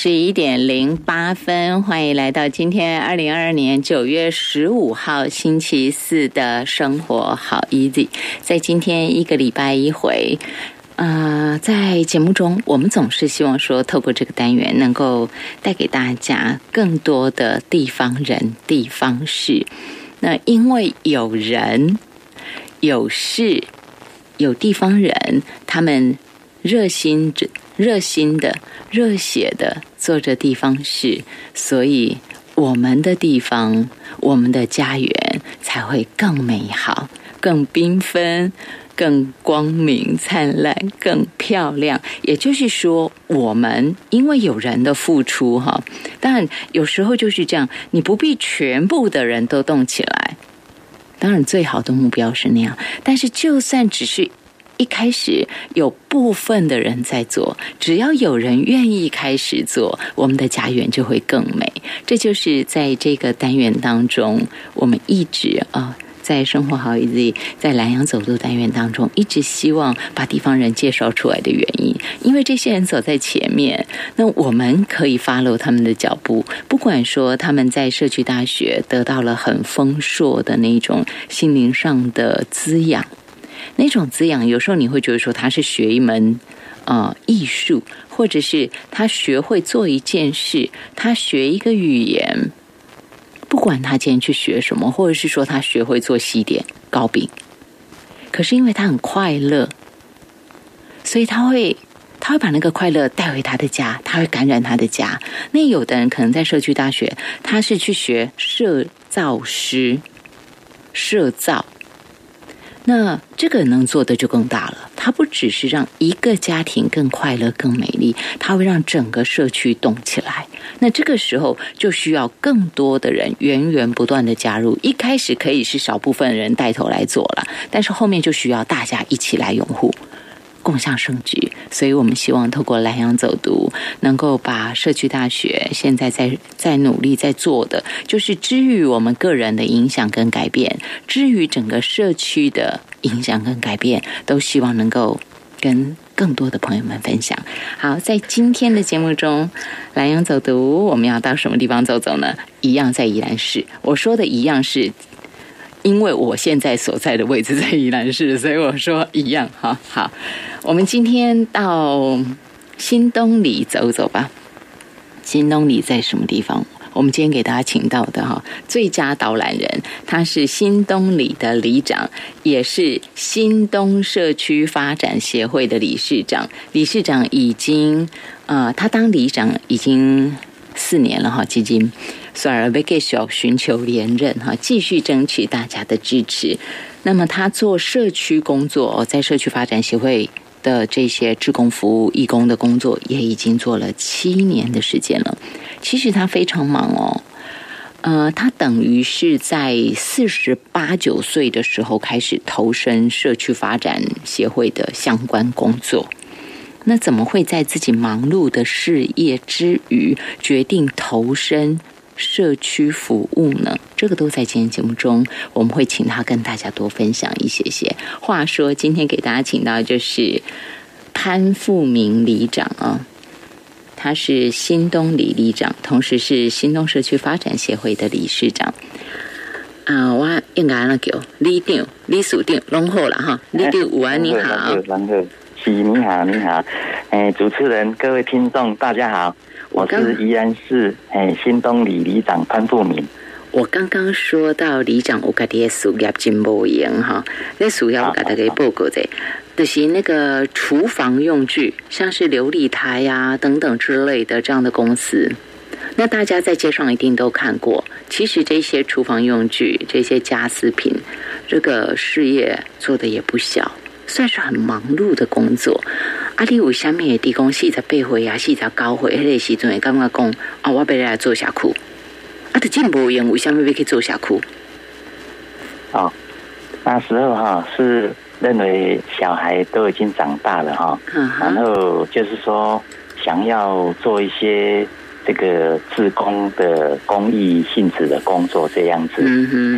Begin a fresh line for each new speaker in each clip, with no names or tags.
十一点零八分，欢迎来到今天二零二二年九月十五号星期四的生活好 easy。在今天一个礼拜一回，呃，在节目中，我们总是希望说，透过这个单元，能够带给大家更多的地方人、地方事。那因为有人、有事、有地方人，他们热心着。热心的、热血的做着地方事，所以我们的地方、我们的家园才会更美好、更缤纷、更光明灿烂、更漂亮。也就是说，我们因为有人的付出，哈，当然有时候就是这样，你不必全部的人都动起来。当然，最好的目标是那样，但是就算只是。一开始有部分的人在做，只要有人愿意开始做，我们的家园就会更美。这就是在这个单元当中，我们一直啊，在生活好 easy，，在南阳走路单元当中，一直希望把地方人介绍出来的原因。因为这些人走在前面，那我们可以 follow 他们的脚步。不管说他们在社区大学得到了很丰硕的那种心灵上的滋养。那种滋养，有时候你会觉得说他是学一门呃艺术，或者是他学会做一件事，他学一个语言，不管他今天去学什么，或者是说他学会做西点糕饼，可是因为他很快乐，所以他会他会把那个快乐带回他的家，他会感染他的家。那有的人可能在社区大学，他是去学设造师，设造。那这个能做的就更大了。它不只是让一个家庭更快乐、更美丽，它会让整个社区动起来。那这个时候就需要更多的人源源不断的加入。一开始可以是少部分人带头来做了，但是后面就需要大家一起来拥护。共享盛举，所以我们希望透过蓝洋走读，能够把社区大学现在在在努力在做的，就是之于我们个人的影响跟改变，之于整个社区的影响跟改变，都希望能够跟更多的朋友们分享。好，在今天的节目中，蓝洋走读，我们要到什么地方走走呢？一样在宜兰市，我说的一样是。因为我现在所在的位置在宜兰市，所以我说一样哈。好，我们今天到新东里走走吧。新东里在什么地方？我们今天给大家请到的哈最佳导览人，他是新东里的里长，也是新东社区发展协会的理事长。理事长已经啊，他当里长已经四年了哈，基金。所以被给小寻求连任哈，继续争取大家的支持。那么他做社区工作，在社区发展协会的这些志工服务、义工的工作，也已经做了七年的时间了。其实他非常忙哦，呃，他等于是在四十八九岁的时候开始投身社区发展协会的相关工作。那怎么会在自己忙碌的事业之余，决定投身？社区服务呢，这个都在今天节目中，我们会请他跟大家多分享一些些。话说，今天给大家请到就是潘富明里长啊，他是新东里里长，同时是新东社区发展协会的理事长。啊，我应该那叫李长、李署长，拢好了哈。李长午安，你好。
是，你好，你好。哎，主持人，各位听众，大家好。我是宜安市诶新东里里长潘富明。
我刚刚说到里长，我家的事业真无用哈。那主要我给大家报告的，就是那个厨房用具，像是琉璃台呀等等之类的这样的公司。那大家在街上一定都看过。其实这些厨房用具、这些家私品，这个事业做的也不小。算是很忙碌的工作。阿里有下面的地公四十八岁啊，四十九岁，迄个时阵会感觉讲啊，我要来做社区。啊，他进步用为虾米要去做社区？
哦，那时候哈是认为小孩都已经长大了哈，然后就是说想要做一些。这个自工的公益性质的工作这样子，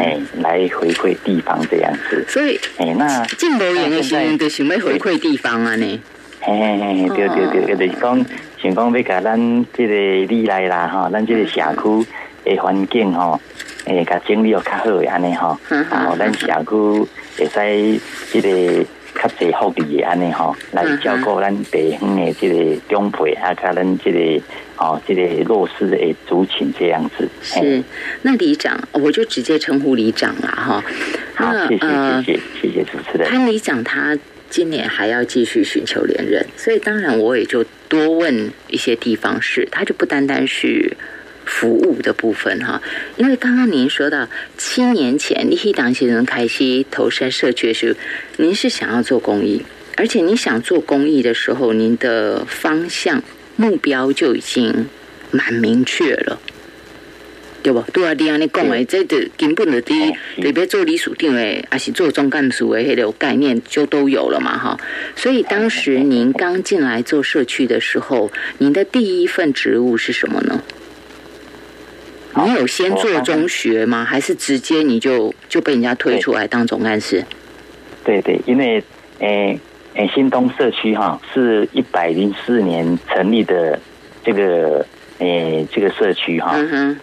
哎，来回馈地方这样子。
所以，哎，那进博园的时候，就想要回馈地方啊呢。
嘿嘿嘿，对对对，就是讲想讲要甲咱这个里来啦哈，咱这个社区的环境哈，诶，甲整理要较好的安尼哈，然后咱社区会使这个较侪福利的安尼哈，来照顾咱地方的这个长辈啊，甲咱这个哦，这个弱势的族群这样子。
是，那里长我就直接称呼里长啦哈。
好，谢谢谢谢谢谢主持人。
潘里长他。今年还要继续寻求连任，所以当然我也就多问一些地方事，他就不单单是服务的部分哈。因为刚刚您说到七年前立希党先生开始投身社区的时候，您是想要做公益，而且你想做公益的时候，您的方向目标就已经蛮明确了。对不？对啊，你安尼讲的，这的根本的第一，特别做理属定的，还是做总干事的，迄个概念就都有了嘛，哈。所以当时您刚进来做社区的时候，您的第一份职务是什么呢？你有先做中学吗？还是直接你就就被人家推出来当总干事？
对对，因为诶诶，新东社区哈是一百零四年成立的这个。诶，这个社区哈，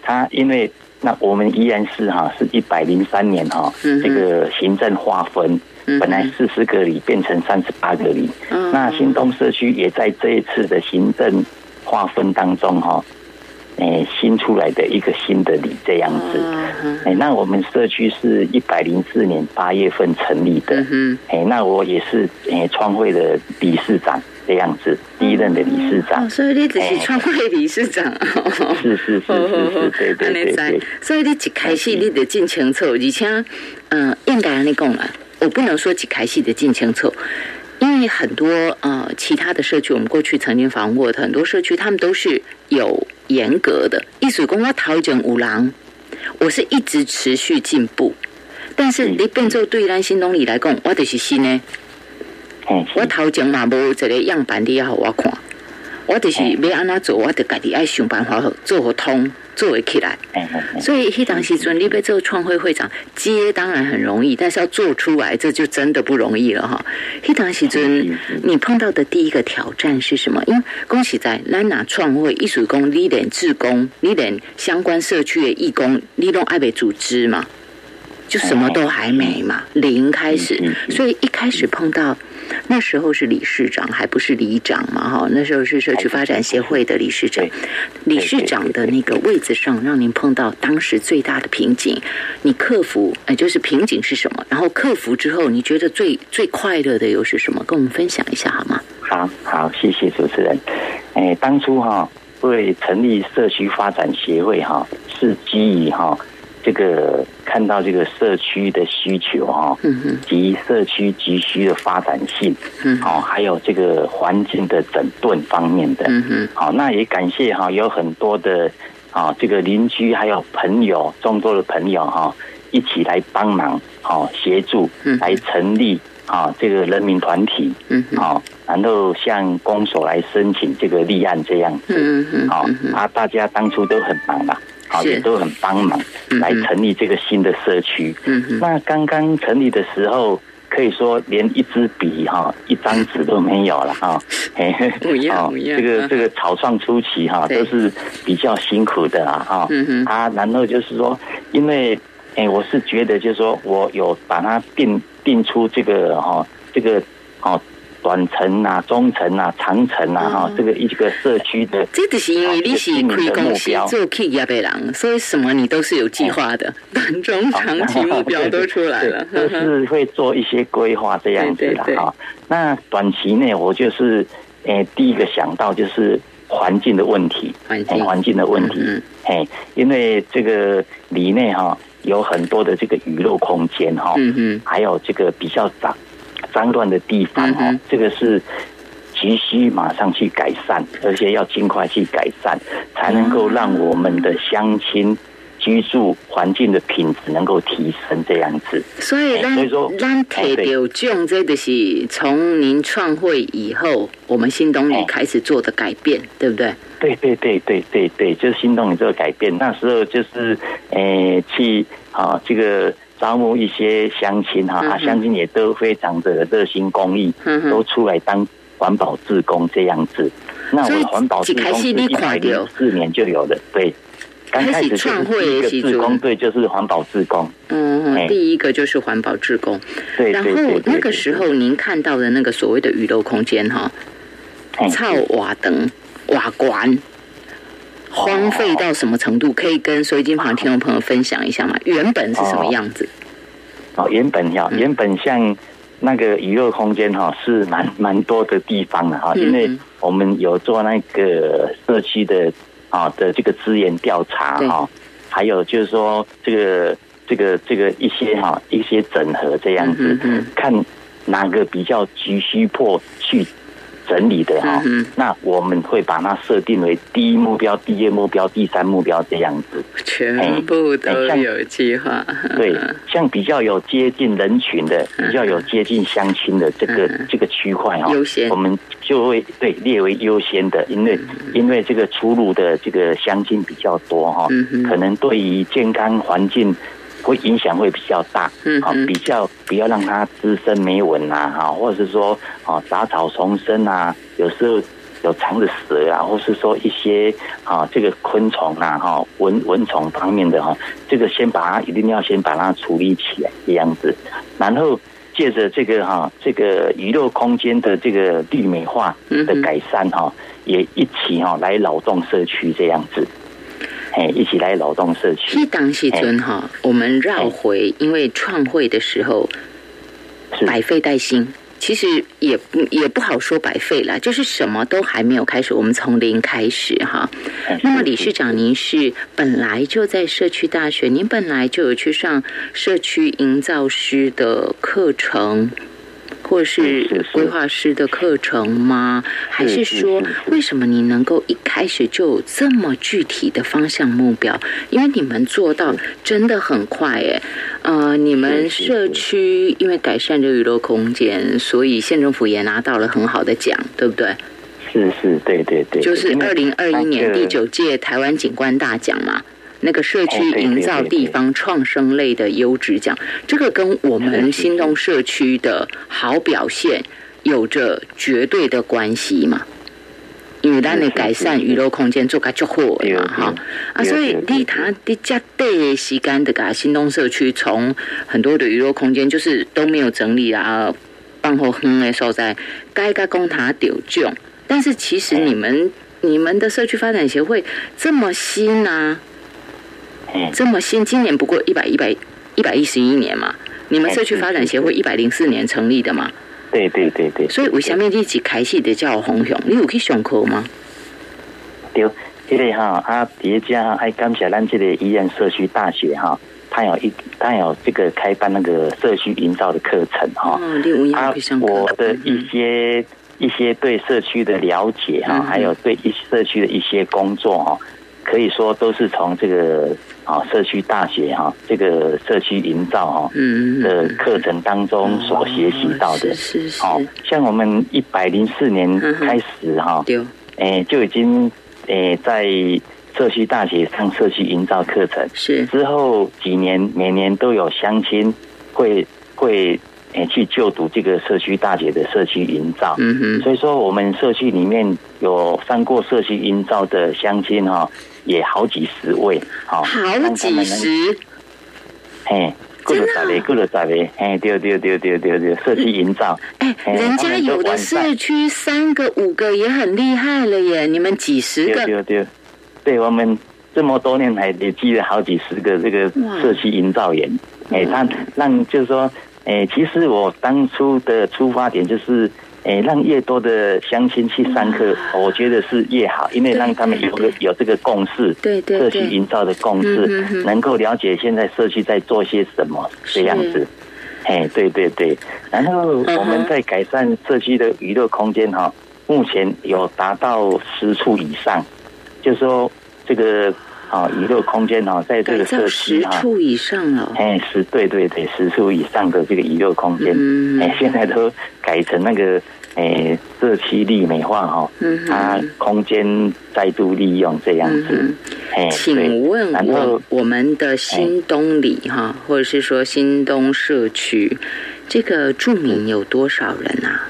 它因为那我们依然是哈，是一百零三年哈，这个行政划分本来四十个里变成三十八个里，那新东社区也在这一次的行政划分当中哈。诶，新出来的一个新的里这样子，诶，那我们社区是一百零四年八月份成立的，诶，那我也是诶创会的理事长这样子，第一任的理事长，
所以你只是创会理事长，
是是是是是，对对对，
所以你一开始你得进清楚，而且，嗯，应该你讲了，我不能说一开始的进清楚。因为很多呃其他的社区，我们过去曾经访问过的很多社区，他们都是有严格的。艺术公我陶整五郎，我是一直持续进步。但是你变做对咱新东里来讲，我就是新呢。我头前嘛无一个样板你要好我看，我就是要安怎做，我得家己爱想办法做好通。做会起来，所以迄当时准你被做创会会长接当然很容易，但是要做出来这就真的不容易了哈。迄当时准你碰到的第一个挑战是什么？因为恭喜在兰拿创会艺术工，你连志工，你连相关社区的义工，你拢爱被组织嘛，就什么都还没嘛，零开始，所以一开始碰到。那时候是理事长，还不是里长嘛？哈，那时候是社区发展协会的理事长。理事长的那个位置上，让您碰到当时最大的瓶颈，你克服，哎，就是瓶颈是什么？然后克服之后，你觉得最最快乐的又是什么？跟我们分享一下好吗？
好好，谢谢主持人。哎，当初哈为成立社区发展协会哈，是基于哈。这个看到这个社区的需求哈，及社区急需的发展性，好，还有这个环境的整顿方面的，好，那也感谢哈，有很多的啊，这个邻居还有朋友，众多的朋友哈，一起来帮忙，好协助来成立啊这个人民团体，好，然后向公所来申请这个立案这样子，好啊，大家当初都很忙嘛。好，也都很帮忙来成立这个新的社区。嗯那刚刚成立的时候，可以说连一支笔哈、一张纸都没有了哈。
不一样，不一样。
这个这个草创初期哈，都是比较辛苦的啊哈。嗯哼。啊，然后就是说，因为哎，我是觉得就是说我有把它定定出这个哈，这个哦。短程啊，中程啊，长程啊，哈，这个一个社区的，
这个是因为你是开公司做企业的人，所以什么你都是有计划的，短中长期目标都出来了，
都是会做一些规划这样子的哈。那短期内我就是，诶，第一个想到就是环境的问题，
环境。
环境的问题，哎，因为这个里内哈有很多的这个娱乐空间哈，嗯嗯，还有这个比较脏。脏乱的地方哈，这个是急需马上去改善，而且要尽快去改善，才能够让我们的乡亲居住环境的品质能够提升。这样子，
所以，所以说，咱提到种，这个是从您创会以后，我们新东里开始做的改变，对不对？
对对对对对对，就是新东里这个改变。那时候就是，诶，去啊，这个。招募一些乡亲哈，啊，乡亲也都非常的热心公益，都出来当环保志工这样子。那我们环保志工是一百零四年就有的，对。刚开始创会的志工队就是环保志工。
嗯，第一个就是环保志工。
对
然后那个时候您看到的那个所谓的娱乐空间哈，操瓦灯瓦管。荒废到什么程度？可以跟收音机旁听众朋友分享一下吗？原本是什么样子？
哦，原本哈，原本像那个娱乐空间哈，是蛮蛮多的地方的哈，因为我们有做那个社区的啊的这个资源调查哈，还有就是说这个这个这个一些哈一些整合这样子，看哪个比较急需迫去。整理的哈，那我们会把它设定为第一目标、第二目标、第三目标这样子，
全部都有计划。
对，像比较有接近人群的、比较有接近乡亲的这个这个区块哈，我们就会对列为优先的，因为因为这个出入的这个乡亲比较多哈，可能对于健康环境。会影响会比较大，好，比较不要让它滋生霉蚊啊，哈，或者是说，啊，杂草丛生啊，有时候有藏着蛇啊，或是说一些啊，这个昆虫啊，哈，蚊蚊虫方面的哈，这个先把它一定要先把它处理起来这样子，然后借着这个哈，这个娱乐空间的这个绿美化的改善哈，也一起哈来劳动社区这样子。哎，一起来劳动社区。
是当西尊哈，我们绕回，因为创会的时候百废待兴，其实也也不好说百废了，就是什么都还没有开始，我们从零开始哈。那么理事长，您是本来就在社区大学，您本来就有去上社区营造师的课程。或是规划师的课程吗？还是说，为什么你能够一开始就有这么具体的方向目标？因为你们做到真的很快，哎，呃，你们社区因为改善这娱乐空间，所以县政府也拿到了很好的奖，对不对？
是是，对对对，
就是二零二一年第九届台湾景观大奖嘛。那个社区营造地方创生类的优质奖，这个跟我们新东社区的好表现有着绝对的关系嘛？因为咱的改善娱乐空间做个足好嘛，哈啊，所以你他的加对时间的噶新东社区从很多的娱乐空间就是都没有整理啊，放后哼的所在，该该公他丢奖，但是其实你们你们的社区发展协会这么新啊。这么新，今年不过一百一百一百一十一年嘛？你们社区发展协会一百零四年成立的嘛？
对对对对。
所以为什么一起开始的叫红熊？你有去上课吗？
对，这个哈啊，叠加还感谢咱这个医院社区大学哈，他有一他有这个开办那个社区营造的课程哈嗯。
啊，
我的一些一些对社区的了解哈，还有对一社区的一些工作哈。可以说都是从这个啊社区大学哈这个社区营造哈的课程当中所学习到的。
是是。好，
像我们一百零四年开始哈，哎就已经诶在社区大学上社区营造课程。
是。
之后几年每年都有乡亲会会。去就读这个社区大学的社区营造，嗯哼，所以说我们社区里面有上过社区营造的乡亲哈，也好几十位，
好，好几十，
嘿，过了十位，过了十位，嘿，对对对对对对，社区营造，
哎，人家有的社区三个五个也很厉害了耶，你们几十个，
对对，对我们这么多年来也积了好几十个这个社区营造员，哎，让让就是说。诶，其实我当初的出发点就是，诶，让越多的乡亲去上课，我觉得是越好，因为让他们有个有这个共识，
对对
社区营造的共识，能够了解现在社区在做些什么这样子。哎，对对对，然后我们在改善社区的娱乐空间哈，目前有达到十处以上，就说这个。啊，娱乐空间哦，在这个社区
哈，十处以上了。
哎，十对对对，十处以上的这个娱乐空间，哎，现在都改成那个哎社区利美化哈，嗯它空间再度利用这样子。
哎，请问我我们的新东里哈，或者是说新东社区，这个住民有多少人啊？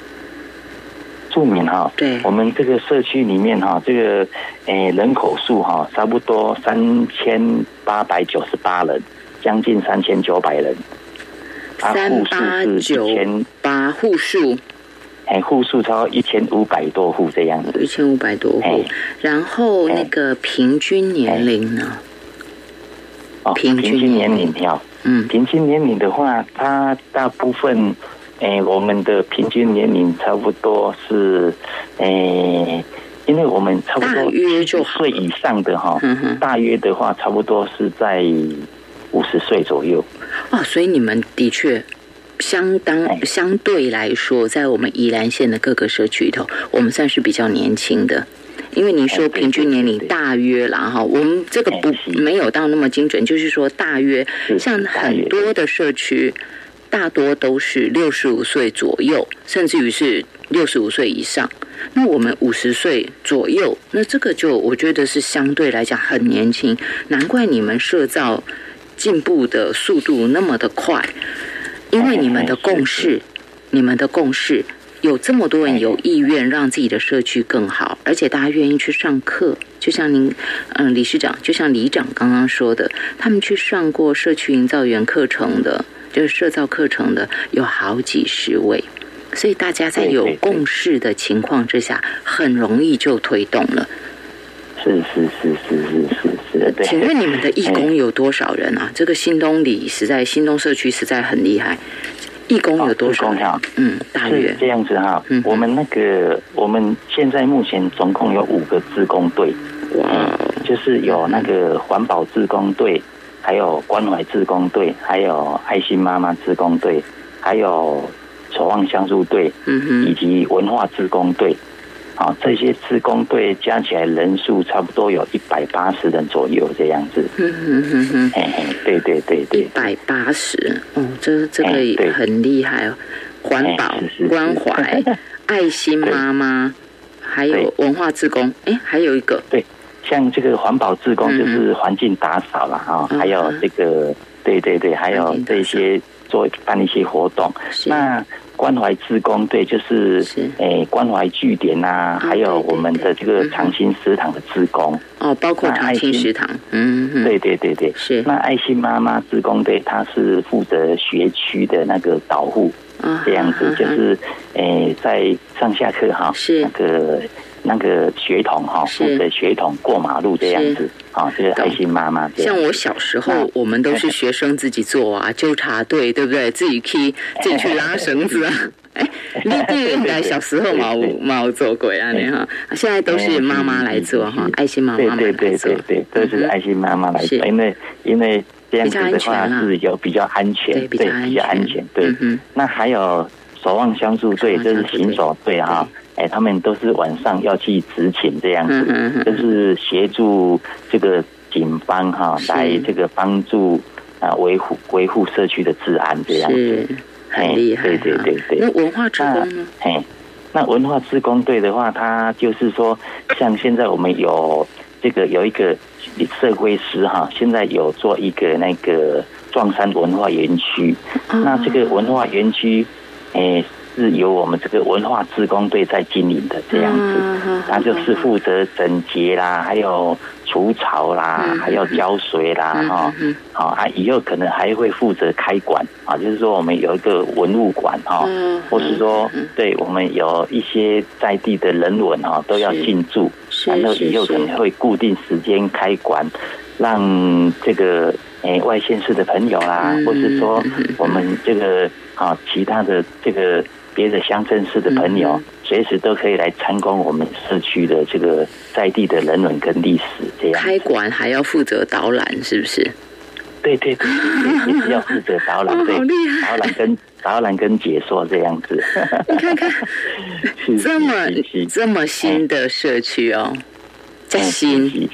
住民哈，
对，
我们这个社区里面哈，这个诶人口数哈，差不多三千八百九十八人，将近三千九百人。
三八九八户数，
哎，户数超一千五百多户这样子，
一千五百多户。然后那个平均年龄呢？
哦，平均年龄票，嗯，平均年龄的话，它大部分。诶，我们的平均年龄差不多是，诶，因为我们差不多
约就
岁以上的哈，大约的话差不多是在五十岁左右。
哦，所以你们的确相当相对来说，在我们宜兰县的各个社区里头，我们算是比较年轻的。因为你说平均年龄大约啦哈，我们这个不没有到那么精准，就是说大约像很多的社区。大多都是六十五岁左右，甚至于是六十五岁以上。那我们五十岁左右，那这个就我觉得是相对来讲很年轻。难怪你们社造进步的速度那么的快，因为你们的共识，你们的共识有这么多人有意愿让自己的社区更好，而且大家愿意去上课。就像您，嗯，理事长，就像李长刚刚说的，他们去上过社区营造员课程的。就是设造课程的有好几十位，所以大家在有共识的情况之下，很容易就推动了。
是是是是是是是。
请问你们的义工有多少人啊？这个新东里实在新东社区实在很厉害，义工有多少？嗯，大约
这样子哈。嗯，我们那个我们现在目前总共有五个自工队，哇，就是有那个环保自工队。还有关怀志工队，还有爱心妈妈志工队，还有守望相助队，以及文化志工队，好，这些志工队加起来人数差不多有一百八十人左右这样子。嗯哼哼哼，嘿嘿，对对对对，
一百八十，哦，这这个也很厉害哦。环保、关怀、爱心妈妈，还有文化志工，哎，还有一个。
对。像这个环保志工就是环境打扫了啊，还有这个对对对，还有这些做办一些活动。那关怀志工对，就是诶关怀据点呐，还有我们的这个长青食堂的志工。
哦，包括长青食堂，嗯，
对对对对，
是。
那爱心妈妈志工队，他是负责学区的那个导护，这样子就是诶在上下课哈，
是。
那个。那个血统哈，负责血统过马路这样子啊，这个爱心妈妈。
像我小时候，我们都是学生自己做啊，纠察队对不对？自己去 自己去拉绳子啊。哎，你你应该小时候冇冇做过啊？你哈，现在都是妈妈来做哈，爱心妈妈
对对对对对，都是爱心妈妈来做，因为因为这样子的话是有比较安全，对比较安全。对，那还有守望相助队，这是行走队哈。哎，他们都是晚上要去执勤这样子，就是协助这个警方哈，来这个帮助啊维护维护社区的治安这样子，
很厉害。
对对对对。
那文化职工呢？
哎，那文化职工队的话，他就是说，像现在我们有这个有一个社会师哈，现在有做一个那个壮山文化园区，那这个文化园区，哎。是由我们这个文化职工队在经营的这样子，他就是负责整洁啦，还有除草啦，还要浇水啦，哈，好啊，以后可能还会负责开馆啊，就是说我们有一个文物馆哈，或是说对我们有一些在地的人文哈都要进驻，然后以后可能会固定时间开馆，让这个诶外县市的朋友啦，或是说我们这个啊其他的这个。别的乡镇市的朋友，随时都可以来参观我们社区的这个在地的人文跟历史。这样
开馆还要负责导览，是不是？
对对对，也是要负责导览，对，导览跟导览跟解说这样子。
你看看，这么这么新的社区哦，在新，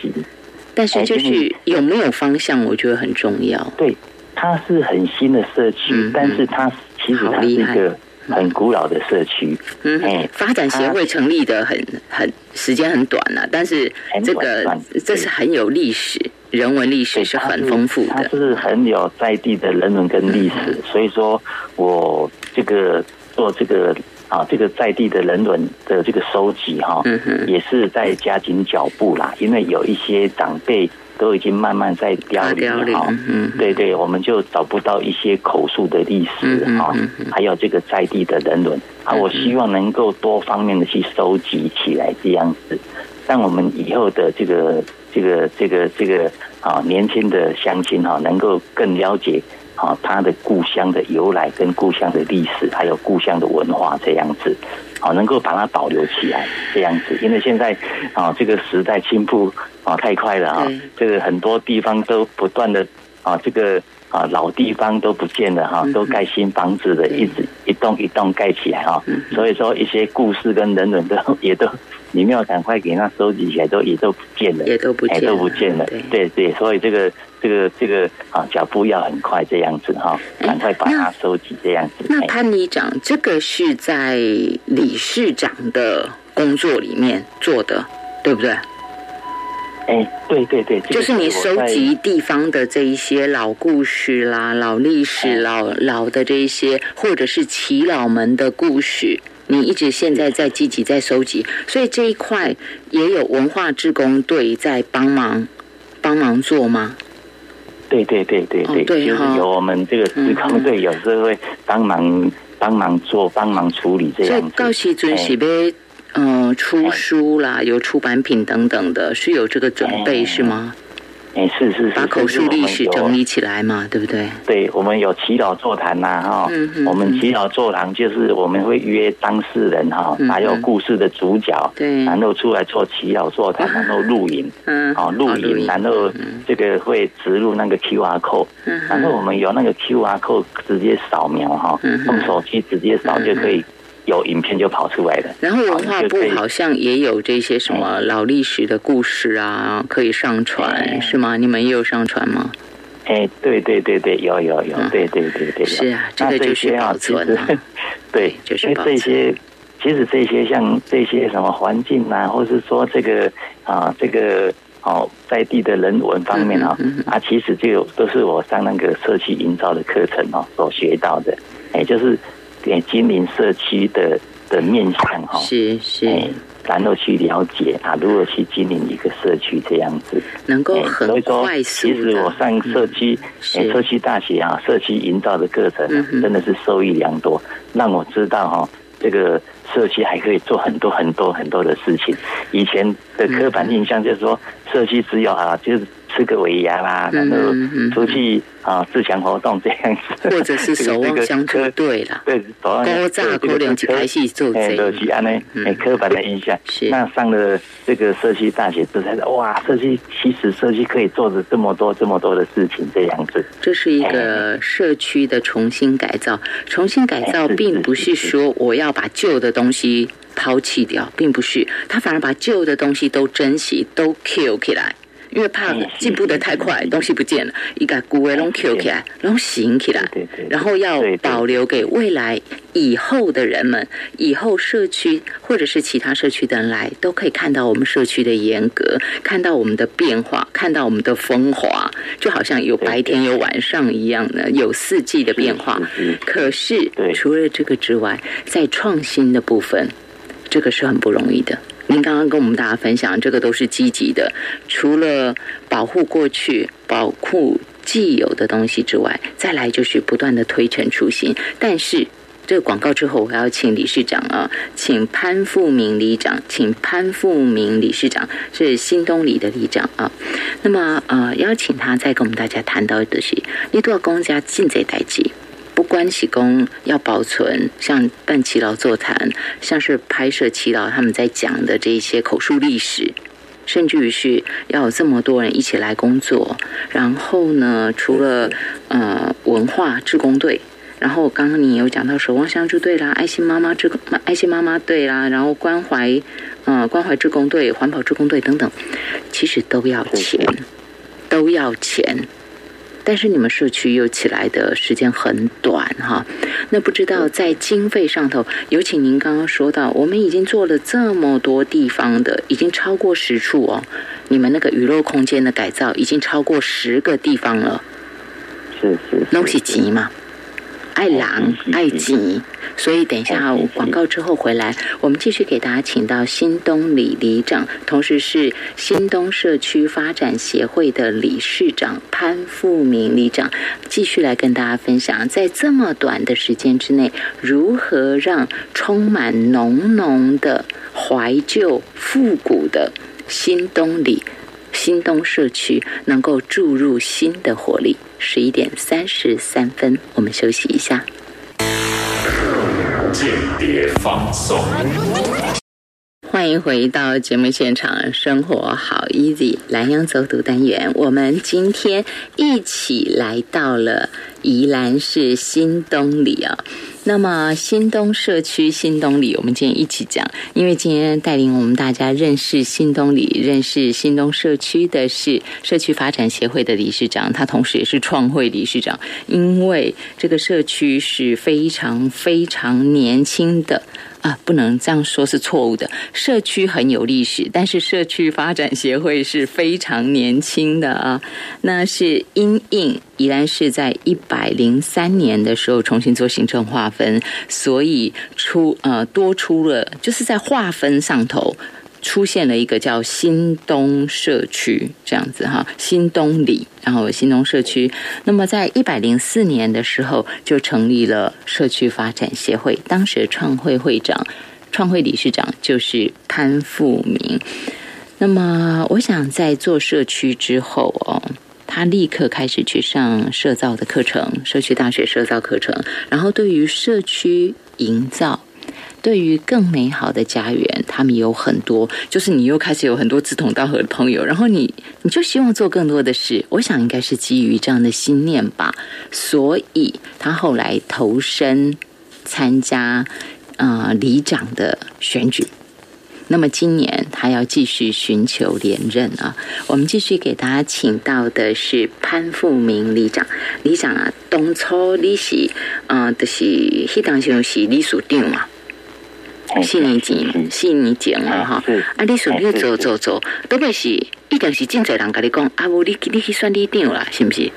但是就是有没有方向，我觉得很重要。
对，它是很新的社区，但是它其实它是一个。很古老的社区，
嗯，发展协会成立的很很时间很短了，但是这个这是很有历史，人文历史是很丰富的，
它是很有在地的人文跟历史，所以说我这个做这个啊，这个在地的人文的这个收集哈，也是在加紧脚步啦。因为有一些长辈都已经慢慢在凋零了哈。对对，我们就找不到一些口述的历史哈，还有这个在地的人文啊。我希望能够多方面的去收集起来，这样子，让我们以后的这个这个这个这个啊年轻的乡亲哈，能够更了解。啊，他的故乡的由来跟故乡的历史，还有故乡的文化这样子，啊，能够把它保留起来这样子。因为现在啊，这个时代进步啊太快了啊，这个很多地方都不断的啊，这个啊老地方都不见了哈，都盖新房子的，一直一栋一栋盖起来哈。所以说一些故事跟人文都 也都。你没有赶快给他收集起来，都也都不见了，
也都不见，
都不见了。对对，所以这个这个这个啊，脚步要很快，这样子哈，赶快把它收集这样子。
那潘理长，这个是在理事长的工作里面做的，对不对？
哎，对对对，
就是你收集地方的这一些老故事啦、老历史、老老的这一些，或者是耆老们的故事。你一直现在在积极在收集，所以这一块也有文化志工队在帮忙帮忙做吗？
对对对对对，就是有我们这个志工队有时候会帮忙帮忙做帮忙处理这样。
所以高喜准是被嗯出书啦，有出版品等等的，是有这个准备是吗？
哎，是是是，
把口述历史整理起来嘛，对不对？
对，我们有祈祷座谈呐，哈，我们祈祷座谈就是我们会约当事人哈，还有故事的主角，
对，
然后出来做祈祷座谈，然后录影，嗯，好录影，然后这个会植入那个 Q R code，然后我们有那个 Q R code 直接扫描哈，用手机直接扫就可以。有影片就跑出来了。
然后文化部好像也有这些什么老历史的故事啊，可以上传是吗？你们也有上传吗？
哎，对对对对，有有有，对对对对。
是啊，这个就是保存啊。
对，
就是
保存。这些其实这些像这些什么环境啊，或是说这个啊这个哦在地的人文方面啊啊，其实就都是我上那个社区营造的课程哦所学到的。哎，就是。给金陵社区的的面向哈，
是是，
然后去了解啊，如何去经营一个社区这样子，
能够很快
速其实我上社区社区大学啊，社区营造的课程，真的是受益良多，让我知道哈，这个社区还可以做很多很多很多的事情。以前的刻板印象就是说，社区只有啊，就是。吃个尾牙啦，然后出去啊自强活动这样子，
或者是守望相助对啦，
对，
高炸可能就开始做这
个，是安刻板的印象。那上了这个社区大学之后，哇，社区其实社区可以做的这么多这么多的事情，这样子。
这是一个社区的重新改造，重新改造并不是说我要把旧的东西抛弃掉，并不是，他反而把旧的东西都珍惜，都 kill 起来。因为怕进步的太快，东西不见了，一个古为拢 Q 起来，拢行起来，然后要保留给未来以后的人们，以后社区或者是其他社区的人来，都可以看到我们社区的严格，看到我们的变化，看到我们的风华，就好像有白天有晚上一样的，有四季的变化。可是除了这个之外，在创新的部分，这个是很不容易的。您刚刚跟我们大家分享，这个都是积极的。除了保护过去、保护既有的东西之外，再来就是不断的推陈出新。但是这个广告之后，我要请理事长啊，请潘富明理事长，请潘富明理事长是新东里的里长啊。那么呃，邀请他再跟我们大家谈到的是，你都要公家进这代际。不关喜功要保存，像办祈祷座谈，像是拍摄祈祷他们在讲的这一些口述历史，甚至于是要有这么多人一起来工作。然后呢，除了呃文化志工队，然后刚刚你有讲到守望相助队啦、爱心妈妈志爱心妈妈队啦，然后关怀呃关怀志工队、环保志工队等等，其实都要钱，都要钱。但是你们社区又起来的时间很短哈，那不知道在经费上头，尤其您刚刚说到，我们已经做了这么多地方的，已经超过十处哦。你们那个娱乐空间的改造已经超过十个地方了，
是是，
东西急吗？爱狼爱己，所以等一下广告之后回来，我们继续给大家请到新东里里长，同时是新东社区发展协会的理事长潘富明里长，继续来跟大家分享，在这么短的时间之内，如何让充满浓浓的怀旧复古的新东里。新东社区能够注入新的活力。十一点三十三分，我们休息一下。间谍放送，欢迎回到节目现场，生活好 easy，蓝洋走读单元。我们今天一起来到了宜兰市新东里啊。那么新东社区新东里，我们今天一起讲，因为今天带领我们大家认识新东里、认识新东社区的是社区发展协会的理事长，他同时也是创会理事长。因为这个社区是非常非常年轻的。啊，不能这样说，是错误的。社区很有历史，但是社区发展协会是非常年轻的啊。那是因应宜兰市在一百零三年的时候重新做行政划分，所以出呃多出了，就是在划分上头。出现了一个叫新东社区这样子哈，新东里，然后新东社区。那么在一百零四年的时候，就成立了社区发展协会。当时创会会长、创会理事长就是潘富明。那么我想在做社区之后哦，他立刻开始去上社造的课程，社区大学社造课程，然后对于社区营造。对于更美好的家园，他们有很多，就是你又开始有很多志同道合的朋友，然后你你就希望做更多的事。我想应该是基于这样的信念吧，所以他后来投身参加啊里长的选举。那么今年他要继续寻求连任啊。我们继续给大家请到的是潘富明里长，里长啊，当初你是啊，就是迄当时是理事长嘛。四年前，四年前啊，哈！啊，你顺便做做做，特别是一定是真侪人跟你讲，啊，无你你去选里长啦，是不是？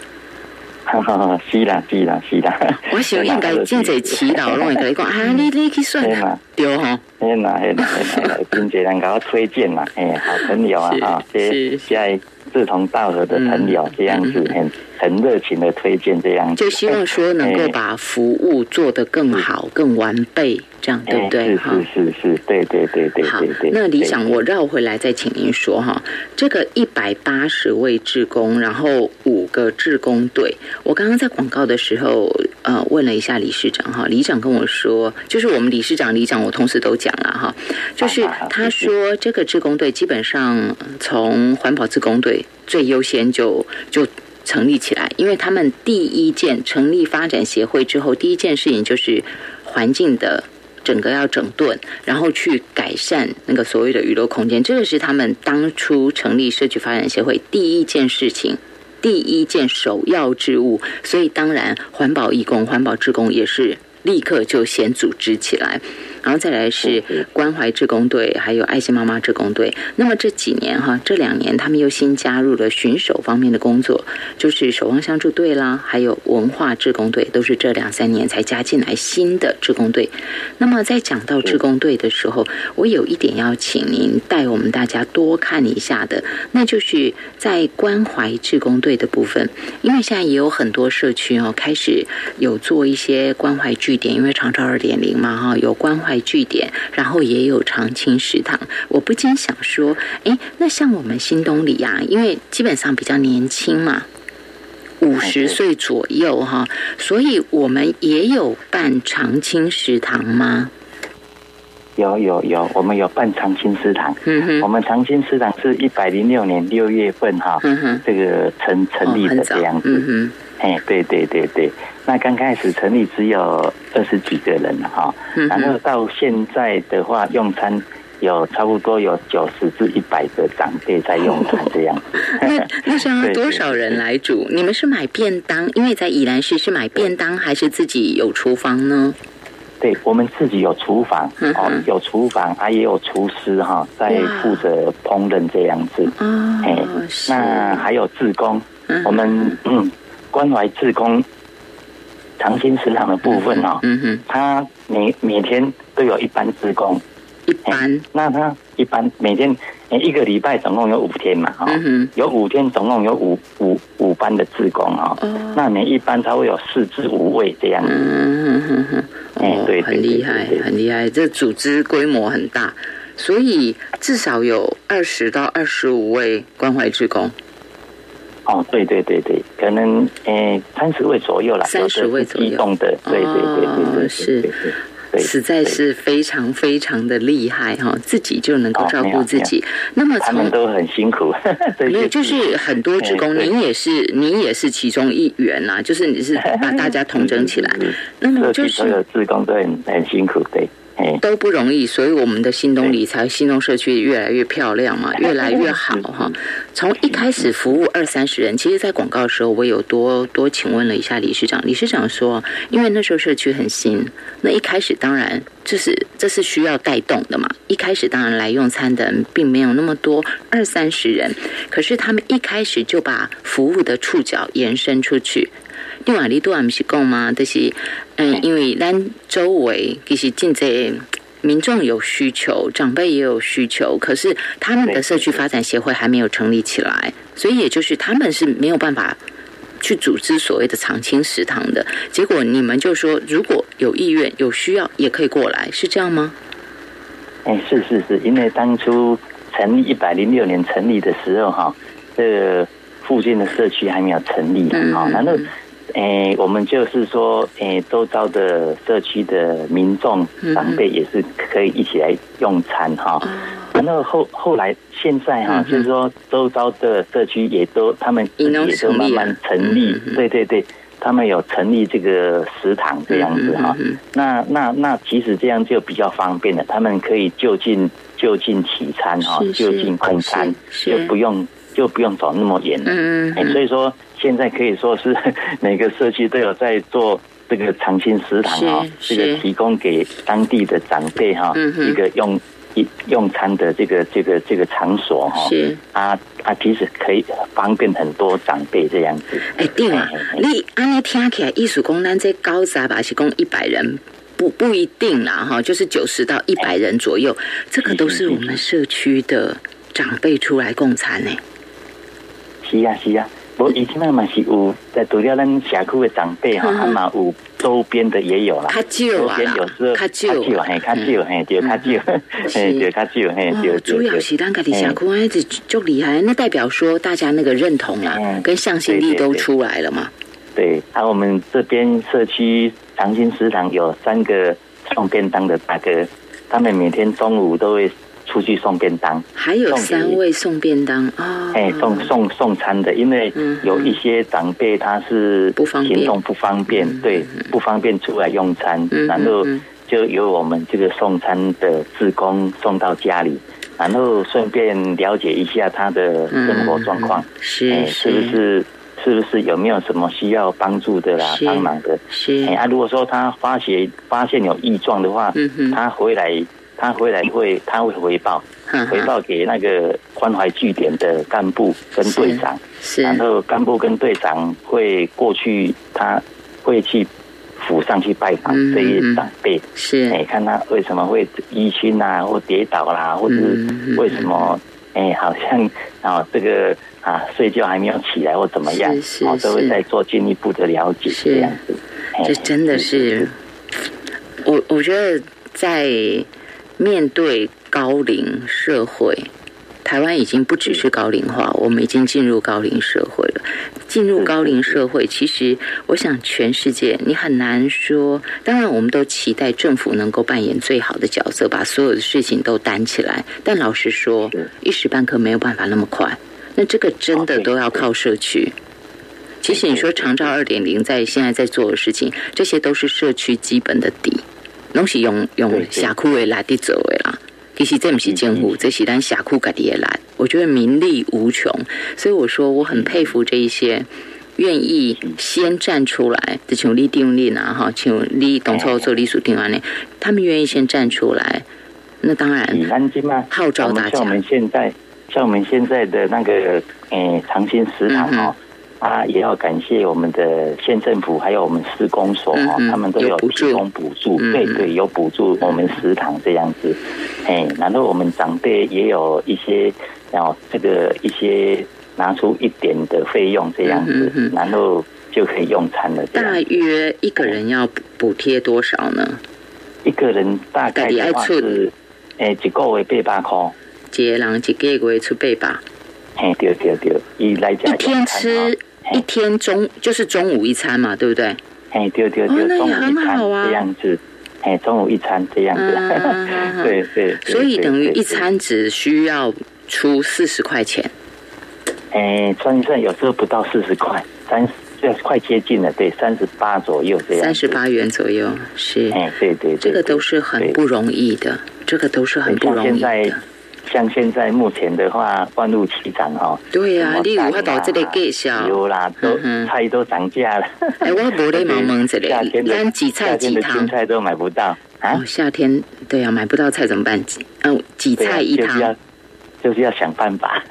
哈哈，是啦，是啦，是啦。
我想应该真侪祈祷，拢会跟你讲，啊，你你去选啦，对吼。
嘿啦嘿啦嘿啦，真侪人给我推荐嘛，哎，好朋友啊，哈，这在志同道合的朋友，这样子很很热情的推荐，这样
就希望说能够把服务做得更好、更完备。这样对不对？
哈，是是是，对对对对。好，
那理想我绕回来再请您说哈。这个一百八十位志工，然后五个志工队。我刚刚在广告的时候，呃，问了一下理事长哈，理长跟我说，就是我们理事长、理长，我同时都讲了哈，就是他说这个志工队基本上从环保志工队最优先就就成立起来，因为他们第一件成立发展协会之后，第一件事情就是环境的。整个要整顿，然后去改善那个所谓的娱乐空间，这个是他们当初成立社区发展协会第一件事情，第一件首要之物。所以，当然环保义工、环保职工也是立刻就先组织起来。然后再来是关怀志工队，还有爱心妈妈志工队。那么这几年哈，这两年他们又新加入了巡守方面的工作，就是守望相助队啦，还有文化志工队，都是这两三年才加进来新的志工队。那么在讲到志工队的时候，我有一点要请您带我们大家多看一下的，那就是在关怀志工队的部分，因为现在也有很多社区哦，开始有做一些关怀据点，因为长照二点零嘛哈，有关怀。据点，然后也有长青食堂。我不禁想说，哎，那像我们新东里啊，因为基本上比较年轻嘛，五十岁左右哈，所以我们也有办长青食堂吗？
有有有，我们有办长青食堂。嗯哼，我们长青食堂是一百零六年六月份哈，嗯哼，这个成成立的这样子。嗯哼，哎，对对对对。那刚开始成立只有二十几个人哈，然后到现在的话，用餐有差不多有九十至一百个长辈在用餐 这样。
那 那是要多少人来煮？你们是买便当？因为在宜兰市是买便当，还是自己有厨房呢？
对，我们自己有厨房，哦，有厨房，啊，也有厨师哈，在负责烹饪这样子。哦，哎，那还有自工，我们关怀志工。长青食堂的部分哦，嗯哼，他每每天都有一班职工，
一班，
那他一般每天一个礼拜总共有五天嘛，哈，有五天总共有五五五班的职工哦，那每一班他会有四至五位这样。子，嗯哼
哼，哎，对，很厉害，很厉害，这组织规模很大，所以至少有二十到二十五位关怀职工。
哦，对对对对，可能诶三十位左右了，
三十位左右。
的，对对对对对，
是，实在是非常非常的厉害哈，自己就能够照顾自己。那么
他们都很辛苦，
没有，就是很多职工，您也是，您也是其中一员呐，就是你是把大家统整起来，
那么就是职工都很很辛苦，对。
都不容易，所以我们的新东理财、新东社区越来越漂亮嘛，越来越好哈。从一开始服务二三十人，其实，在广告的时候，我有多多请问了一下理事长。理事长说，因为那时候社区很新，那一开始当然这是这是需要带动的嘛。一开始当然来用餐的人并没有那么多，二三十人，可是他们一开始就把服务的触角延伸出去。另外，你都还不是讲吗？就是，嗯，因为咱周围其实现在民众有需求，长辈也有需求，可是他们的社区发展协会还没有成立起来，所以也就是他们是没有办法去组织所谓的长青食堂的。结果你们就说，如果有意愿、有需要，也可以过来，是这样吗？
哎，是是是，因为当初成立一百零六年成立的时候，哈，这附近的社区还没有成立，好，然后。诶，我们就是说，诶，周遭的社区的民众长辈也是可以一起来用餐哈。然后后后来现在哈，就是说周遭的社区也都他们也都慢慢成立，对对对，他们有成立这个食堂这样子哈。那那那其实这样就比较方便了，他们可以就近就近取餐哈，就近供餐，就不用就不用走那么远。嗯嗯，所以说。现在可以说是 每个社区都有在做这个长青食堂哈，这个提供给当地的长辈哈一个用一用餐的这个这个这个场所哈。是啊啊，其实可以方便很多长辈这样子。
哎，对啊，你安尼听起来，艺术工单这高杂吧是供一百人，不不一定啦哈，就是九十到一百人左右，这个都是我们社区的长辈出来共餐呢。
是呀，是呀。我以前嘛是有在除了咱社区的长辈哈，还嘛有周边的也有啦。
周
边有时候较少，嘿，较少，嘿，就较少，嘿，就较少，嘿，就
主要是咱家的社区一直就厉害，那代表说大家那个认同啊，跟向心力都出来了嘛。
对，啊，我们这边社区长兴食堂有三个送便当的大哥，他们每天中午都会。出去送便当，
还有三位送便当啊！
哎，送送送餐的，因为有一些长辈他是行动不方便，对，不方便出来用餐，然后就由我们这个送餐的职工送到家里，然后顺便了解一下他的生活状况，
是
是。不是是不是有没有什么需要帮助的啦，帮忙的？是。啊，如果说他发现发现有异状的话，他回来。他回来会，他会回报，回报给那个关怀据点的干部跟队长，然后干部跟队长会过去，他会去府上去拜访这些长辈，
是，
哎，看他为什么会淤青啊，或跌倒啦，或者为什么，哎，好像啊，这个啊，睡觉还没有起来或怎么样，哦，都会再做进一步的了解，这样子，
这真的是，我我觉得在。面对高龄社会，台湾已经不只是高龄化，我们已经进入高龄社会了。进入高龄社会，其实我想全世界你很难说。当然，我们都期待政府能够扮演最好的角色，把所有的事情都担起来。但老实说，一时半刻没有办法那么快。那这个真的都要靠社区。其实你说长照二点零在现在在做的事情，这些都是社区基本的底。拢是用用社区的来的做的啦，其实这不是政府，这是咱社区家己的来。我觉得名利无穷，所以我说我很佩服这一些愿意先站出来，就像李定力啊，哈，像李董超做李属定安呢，他们愿意先站出来，那当然号召大家。
像我们现在，像我们现在的那个诶长兴食堂哦，啊，也要感谢我们的县政府，还有我们市公所哦，他们都有提供补助，对对，有补助我们食堂这样子。哎，然后我们长辈也有一些，然后这个一些拿出一点的费用这样子，然后就可以用餐了。
大约一个人要补贴多少呢？
一个人大概的话是，哎，一个月八百块。
一个人一个月出八百。
嘿，对对对，一来讲
一天吃。一天中就是中午一餐嘛，对不对？
哎，对对对，中午一餐这样子，哎，中午一餐这样子，对对。
所以等于一餐只需要出四十块钱。
哎，算一算，有时候不到四十块，三十快接近了，对，三十八左右这样。
三十八元左右是，
哎，对对，
这个都是很不容易的，这个都是很不容易的。
像现在目前的话，万物齐涨哈。
对呀，你有看到这个介绍？
有啦，都菜都涨价了。
哎，我无咧忙忙这里，连几菜几汤
菜都买不到
啊！夏天对呀，买不到菜怎么办？嗯，几菜一汤，
就是要想办法。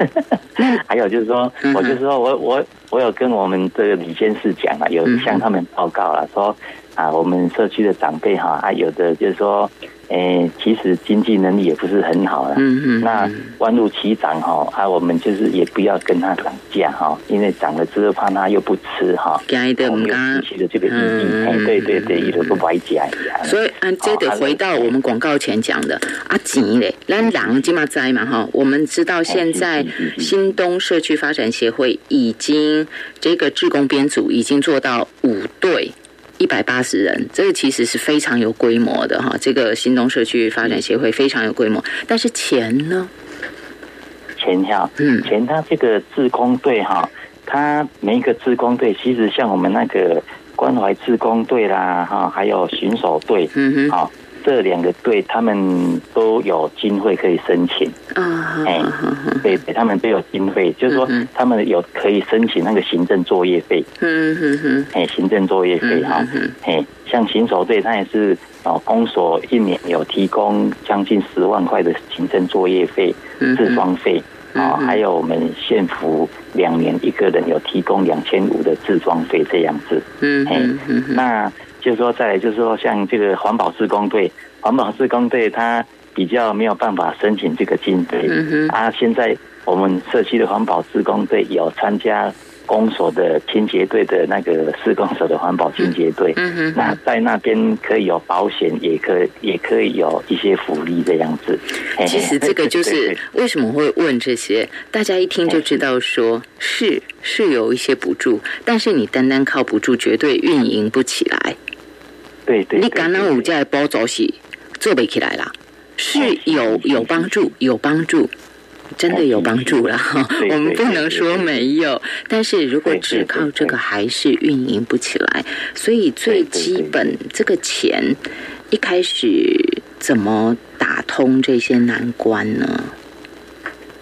还有就是说，我就是说我我我有跟我们这个李监事讲啊，有向他们报告了，说啊，我们社区的长辈哈，啊，有的就是说。诶，其实经济能力也不是很好了。嗯嗯。那万物齐涨哈，啊，我们就是也不要跟他涨价哈，因为涨了之后怕他又不吃哈。
加一点
我们刚提的这个意义，哎，对对对，一头都白加。
所以按这得回到我们广告前讲的啊，钱嘞，咱狼今嘛在嘛哈，我们知道现在新东社区发展协会已经这个志工编组已经做到五队。一百八十人，这个其实是非常有规模的哈。这个新东社区发展协会非常有规模，但是钱呢？
钱哈，嗯，钱他这个自工队哈，他每一个自工队，其实像我们那个关怀自工队啦哈，还有巡守队，嗯哼，好。这两个队，他们都有经费可以申请。啊，哎，对，他们都有经费，就是说他们有可以申请那个行政作业费，嗯哼哼，哎，行政作业费哈，哎，像行守队，他也是哦，公所一年有提供将近十万块的行政作业费、自装费啊，还有我们县府两年一个人有提供两千五的自装费这样子，嗯，哎，那。就是说，再就是说，像这个环保施工队，环保施工队他比较没有办法申请这个经费啊。现在我们社区的环保施工队有参加公所的清洁队的那个施工所的环保清洁队，那在那边可以有保险，也可也可以有一些福利这样子。
其实这个就是为什么会问这些，大家一听就知道，说是是有一些补助，但是你单单靠补助绝对运营不起来。
对对，
你橄榄五的包走是做不起来啦，是有有帮助，有帮助，真的有帮助了哈。我们不能说没有，但是如果只靠这个，还是运营不起来。所以最基本，这个钱一开始怎么打通这些难关呢？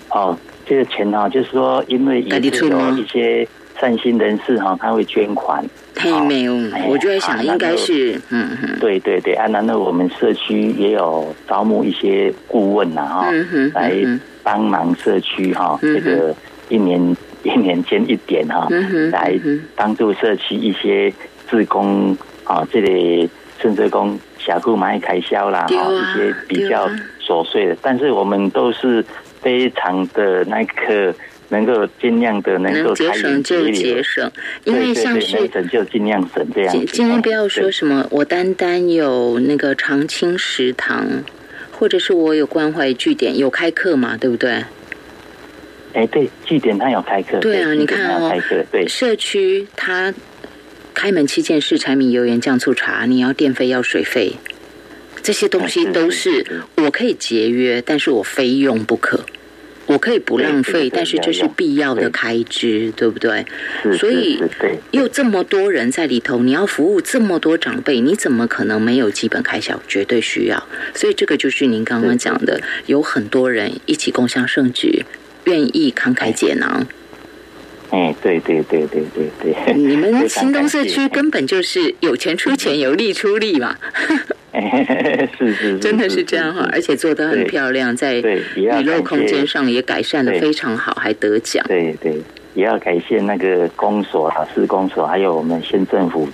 哦，这个钱呢，就是说，因为也是有一些善心人士哈，他会捐款。
太没有，我就在想，应该是，嗯
嗯，对对对，啊，然后我们社区也有招募一些顾问呐，哈，来帮忙社区哈，这个一年 一年捐一点哈，来帮助社区一些自工啊，这里甚至工小库买开销啦，哈，一些比较琐碎的，但是我们都是非常的那个。能够尽量的能够
节省就节省，因为像是
省就尽量省这样。
今天不要说什么，我单单有那个长青食堂，或者是我有关怀据点有开课嘛，对不对？
哎，对，据点它有开课。
对啊，你看哦，
对，
社区它开门七件事：柴米油盐酱醋茶，你要电费要水费，这些东西都是我可以节约，但是我非用不可。我可以不浪费，但是这是必要的开支，对不对？所以又这么多人在里头，你要服务这么多长辈，你怎么可能没有基本开销？绝对需要。所以这个就是您刚刚讲的，有很多人一起共享盛举，愿意慷慨解囊。
哎，对对对对对对，
你们 新东社区根本就是有钱出钱，有力出力嘛。
是是，
真的是这样哈，而且做的很漂亮，在娱乐空间上也改善的非常好，还得奖。
对对也要感谢那个公所、市公所，还有我们县政府。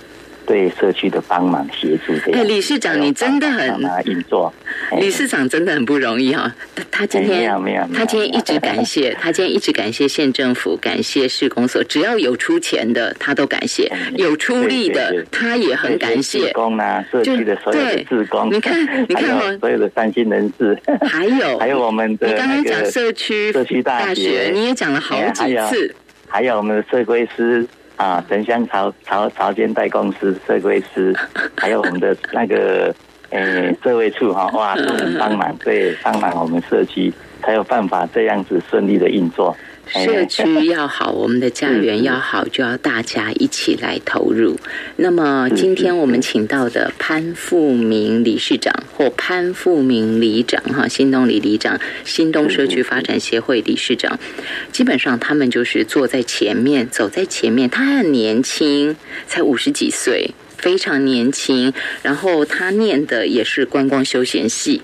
对社区的帮忙协助，哎，
理事长，你真的很
运作。
理事长真的很不容易哈，他他今天他今天一直感谢，他今天一直感谢县政府，感谢市公所，只要有出钱的他都感谢，有出力的他也很感谢。
工啊，社区的所有的职工，
你看 你看哦，
所有的善心人士，
还有
还有我们的
你刚刚讲社区
社区
大
学，
你也讲了好几次，
还有我们的社规师。啊，城乡潮潮潮间代公司、社规师，还有我们的那个呃社会处哈，哇，都很帮忙，对，帮忙我们社区才有办法这样子顺利的运作。
社区要好，我们的家园要好，就要大家一起来投入。那么今天我们请到的潘富明理事长或潘富明里长哈，新东里里长，新东社区发展协会理事长，基本上他们就是坐在前面，走在前面。他很年轻，才五十几岁，非常年轻。然后他念的也是观光休闲系。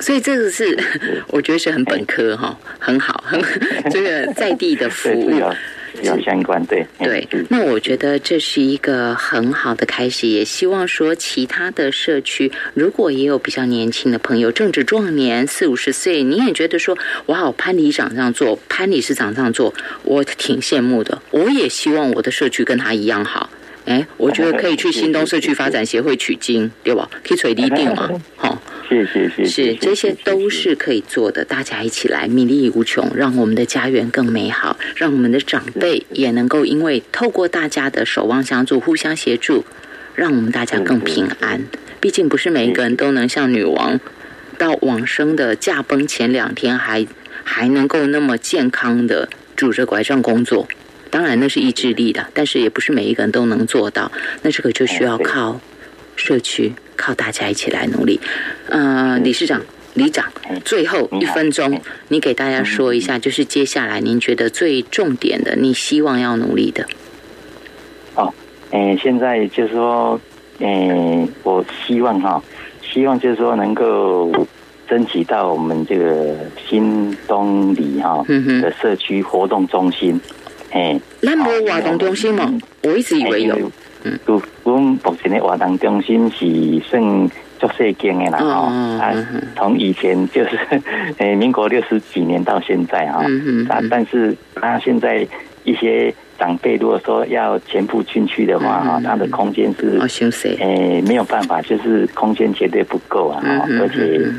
所以这个是，我觉得是很本科哈，很好，很 这个在地的服务
要相关对
对。那我觉得这是一个很好的开始，也希望说其他的社区如果也有比较年轻的朋友，正值壮年四五十岁，你也觉得说哇，潘里长这样做，潘理事长这样做，我挺羡慕的。我也希望我的社区跟他一样好。哎，我觉得可以去新东社区发展协会取经，对吧？可以垂地定嘛，
好。谢谢谢
谢，是这些都是可以做的，大家一起来，米力无穷，让我们的家园更美好，让我们的长辈也能够因为透过大家的守望相助、互相协助，让我们大家更平安。毕竟不是每一个人都能像女王到往生的驾崩前两天还还能够那么健康的拄着拐杖工作。当然那是意志力的，但是也不是每一个人都能做到。那这个就需要靠社区。靠大家一起来努力，呃，理事长、里长，最后一分钟，你给大家说一下，就是接下来您觉得最重点的，你希望要努力的。
哦，嗯，现在就是说，嗯，我希望哈，希望就是说能够争取到我们这个新东里哈的社区活动中心。
哎，那没活动中心吗？我一直以为有。
都，我们目前的活动中心是算做社建的啦，吼，啊，从以前就是诶，民国六十几年到现在哈，啊，但是他现在一些长辈如果说要全部进去的话哈，他的空间是诶没有办法，就是空间绝对不够啊，而且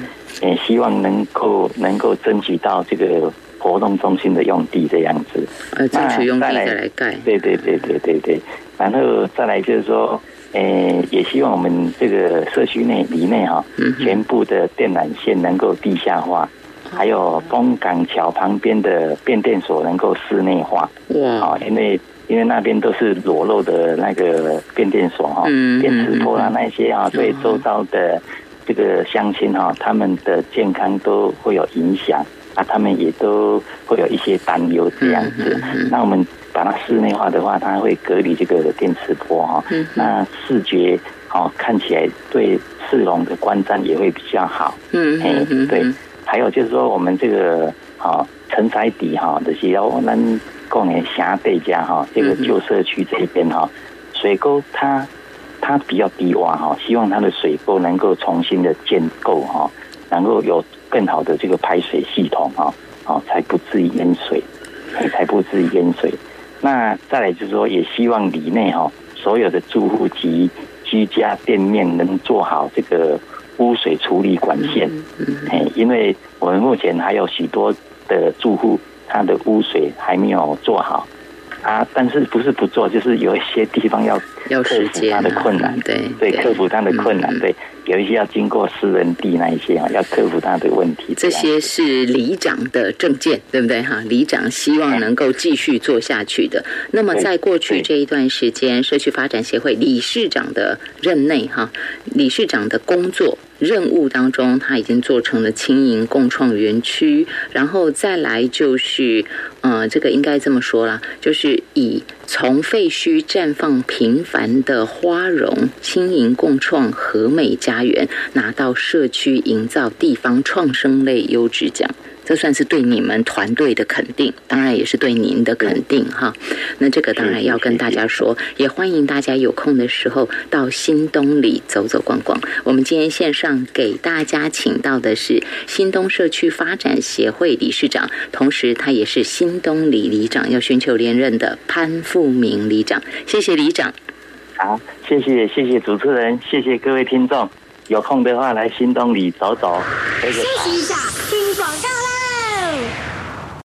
诶希望能够能够争取到这个活动中心的用地这样子，
呃，争取用地再来盖，
对对对对对对。然后再来就是说，诶，也希望我们这个社区内里内哈，全部的电缆线能够地下化，还有东港桥旁边的变电所能够室内化。哇！啊，因为因为那边都是裸露的那个变电所哈，电磁波啊那些啊，对周遭的这个乡亲哈，他们的健康都会有影响啊，他们也都会有一些担忧这样子。那我们。把它室内化的话，它会隔离这个电磁波哈，那视觉哦看起来对市容的观瞻也会比较好。嗯嗯对。还有就是说，我们这个啊承载底哈的是要我们供年霞对家哈这个旧社区这边哈水沟它它比较低洼哈，希望它的水沟能够重新的建构哈，能够有更好的这个排水系统啊，哦才不至于淹水，才不至于淹水。那再来就是说，也希望里内哈所有的住户及居家店面能做好这个污水处理管线，哎，因为我们目前还有许多的住户，他的污水还没有做好啊。但是不是不做，就是有一些地方要克服他的困难，
对
对，克服他的困难，对。有一些要经过私人地那一些啊，要克服他的问题。
这些是里长的证件，对不对哈？里长希望能够继续做下去的。那么在过去这一段时间，社区发展协会理事长的任内哈，理事长的工作。任务当中，他已经做成了轻盈共创园区，然后再来就是，呃，这个应该这么说啦，就是以从废墟绽放平凡的花荣，轻盈共创和美家园，拿到社区营造地方创生类优质奖。这算是对你们团队的肯定，当然也是对您的肯定哈。那这个当然要跟大家说，也欢迎大家有空的时候到新东里走走逛逛。我们今天线上给大家请到的是新东社区发展协会理事长，同时他也是新东里里长，要寻求连任的潘明里长。谢谢里长。
好，谢谢谢谢主持人，谢谢各位听众。有空的话来新东里走走。
休息一下，听广告喽。